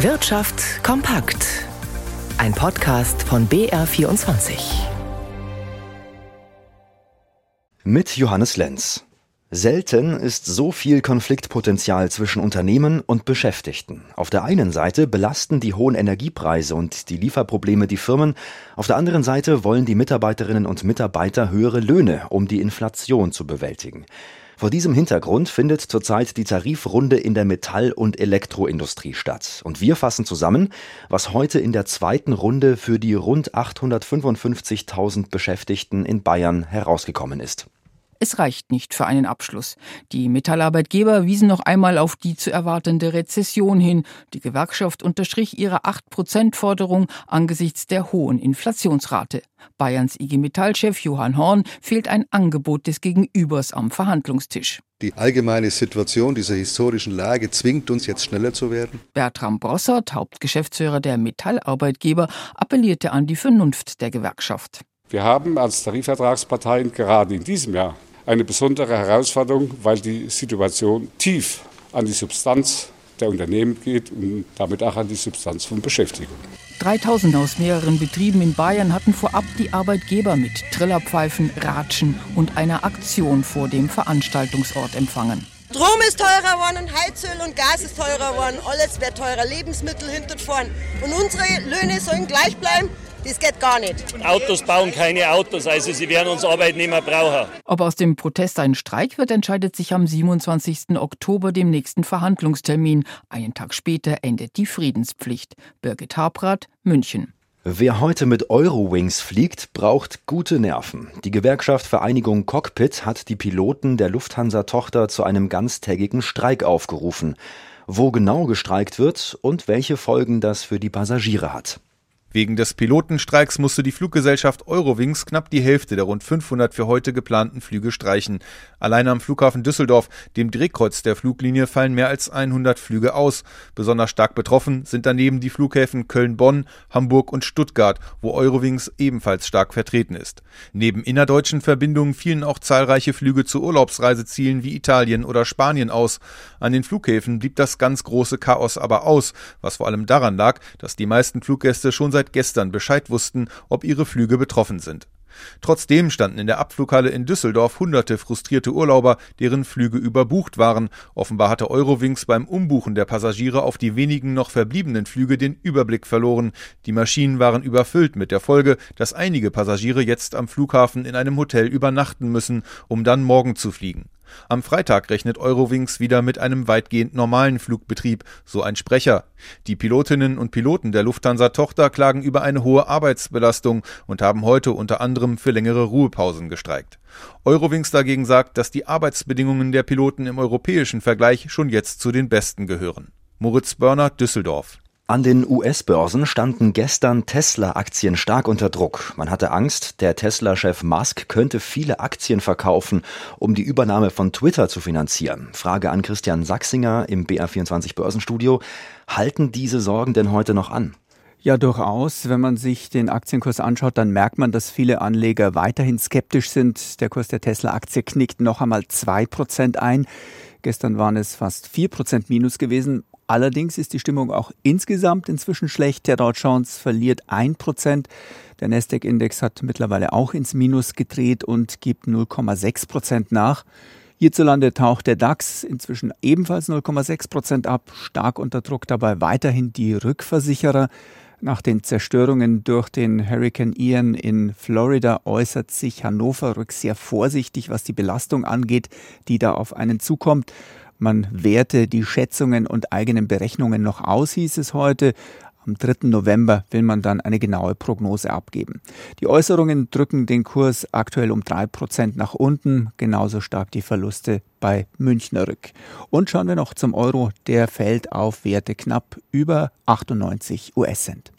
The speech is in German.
Wirtschaft kompakt. Ein Podcast von BR24. Mit Johannes Lenz. Selten ist so viel Konfliktpotenzial zwischen Unternehmen und Beschäftigten. Auf der einen Seite belasten die hohen Energiepreise und die Lieferprobleme die Firmen, auf der anderen Seite wollen die Mitarbeiterinnen und Mitarbeiter höhere Löhne, um die Inflation zu bewältigen. Vor diesem Hintergrund findet zurzeit die Tarifrunde in der Metall- und Elektroindustrie statt. Und wir fassen zusammen, was heute in der zweiten Runde für die rund 855.000 Beschäftigten in Bayern herausgekommen ist. Es reicht nicht für einen Abschluss. Die Metallarbeitgeber wiesen noch einmal auf die zu erwartende Rezession hin. Die Gewerkschaft unterstrich ihre 8-Prozent-Forderung angesichts der hohen Inflationsrate. Bayerns IG Metall-Chef Johann Horn fehlt ein Angebot des Gegenübers am Verhandlungstisch. Die allgemeine Situation dieser historischen Lage zwingt uns jetzt schneller zu werden. Bertram Brossert, Hauptgeschäftsführer der Metallarbeitgeber, appellierte an die Vernunft der Gewerkschaft. Wir haben als Tarifvertragsparteien gerade in diesem Jahr eine besondere Herausforderung, weil die Situation tief an die Substanz der Unternehmen geht und damit auch an die Substanz von Beschäftigung. 3000 aus mehreren Betrieben in Bayern hatten vorab die Arbeitgeber mit Trillerpfeifen, Ratschen und einer Aktion vor dem Veranstaltungsort empfangen. Strom ist teurer geworden, Heizöl und Gas ist teurer geworden, alles wird teurer, Lebensmittel hinter vorn. Und unsere Löhne sollen gleich bleiben das geht gar nicht. Autos bauen keine Autos, also sie werden uns Arbeitnehmer brauchen. Ob aus dem Protest ein Streik wird, entscheidet sich am 27. Oktober, dem nächsten Verhandlungstermin. Einen Tag später endet die Friedenspflicht. Birgit Habrath, München. Wer heute mit Eurowings fliegt, braucht gute Nerven. Die Gewerkschaft Vereinigung Cockpit hat die Piloten der Lufthansa-Tochter zu einem ganztägigen Streik aufgerufen. Wo genau gestreikt wird und welche Folgen das für die Passagiere hat. Wegen des Pilotenstreiks musste die Fluggesellschaft Eurowings knapp die Hälfte der rund 500 für heute geplanten Flüge streichen. Allein am Flughafen Düsseldorf, dem Drehkreuz der Fluglinie, fallen mehr als 100 Flüge aus. Besonders stark betroffen sind daneben die Flughäfen Köln-Bonn, Hamburg und Stuttgart, wo Eurowings ebenfalls stark vertreten ist. Neben innerdeutschen Verbindungen fielen auch zahlreiche Flüge zu Urlaubsreisezielen wie Italien oder Spanien aus. An den Flughäfen blieb das ganz große Chaos aber aus, was vor allem daran lag, dass die meisten Fluggäste schon seit seit gestern Bescheid wussten, ob ihre Flüge betroffen sind. Trotzdem standen in der Abflughalle in Düsseldorf hunderte frustrierte Urlauber, deren Flüge überbucht waren. Offenbar hatte Eurowings beim Umbuchen der Passagiere auf die wenigen noch verbliebenen Flüge den Überblick verloren. Die Maschinen waren überfüllt mit der Folge, dass einige Passagiere jetzt am Flughafen in einem Hotel übernachten müssen, um dann morgen zu fliegen. Am Freitag rechnet Eurowings wieder mit einem weitgehend normalen Flugbetrieb, so ein Sprecher. Die Pilotinnen und Piloten der Lufthansa-Tochter klagen über eine hohe Arbeitsbelastung und haben heute unter anderem für längere Ruhepausen gestreikt. Eurowings dagegen sagt, dass die Arbeitsbedingungen der Piloten im europäischen Vergleich schon jetzt zu den besten gehören. Moritz Börner, Düsseldorf. An den US-Börsen standen gestern Tesla-Aktien stark unter Druck. Man hatte Angst, der Tesla-Chef Musk könnte viele Aktien verkaufen, um die Übernahme von Twitter zu finanzieren. Frage an Christian Sachsinger im BR24 Börsenstudio. Halten diese Sorgen denn heute noch an? Ja, durchaus. Wenn man sich den Aktienkurs anschaut, dann merkt man, dass viele Anleger weiterhin skeptisch sind. Der Kurs der Tesla-Aktie knickt noch einmal zwei Prozent ein. Gestern waren es fast vier Prozent Minus gewesen. Allerdings ist die Stimmung auch insgesamt inzwischen schlecht. Der Dow Jones verliert ein Prozent. Der Nasdaq-Index hat mittlerweile auch ins Minus gedreht und gibt 0,6 Prozent nach. Hierzulande taucht der DAX inzwischen ebenfalls 0,6 Prozent ab. Stark unter Druck dabei weiterhin die Rückversicherer. Nach den Zerstörungen durch den Hurricane Ian in Florida äußert sich Hannover Rück sehr vorsichtig, was die Belastung angeht, die da auf einen zukommt. Man werte die Schätzungen und eigenen Berechnungen noch aus, hieß es heute. Am 3. November will man dann eine genaue Prognose abgeben. Die Äußerungen drücken den Kurs aktuell um drei Prozent nach unten, genauso stark die Verluste bei Münchner Rück. Und schauen wir noch zum Euro, der fällt auf Werte knapp über 98 US-Cent.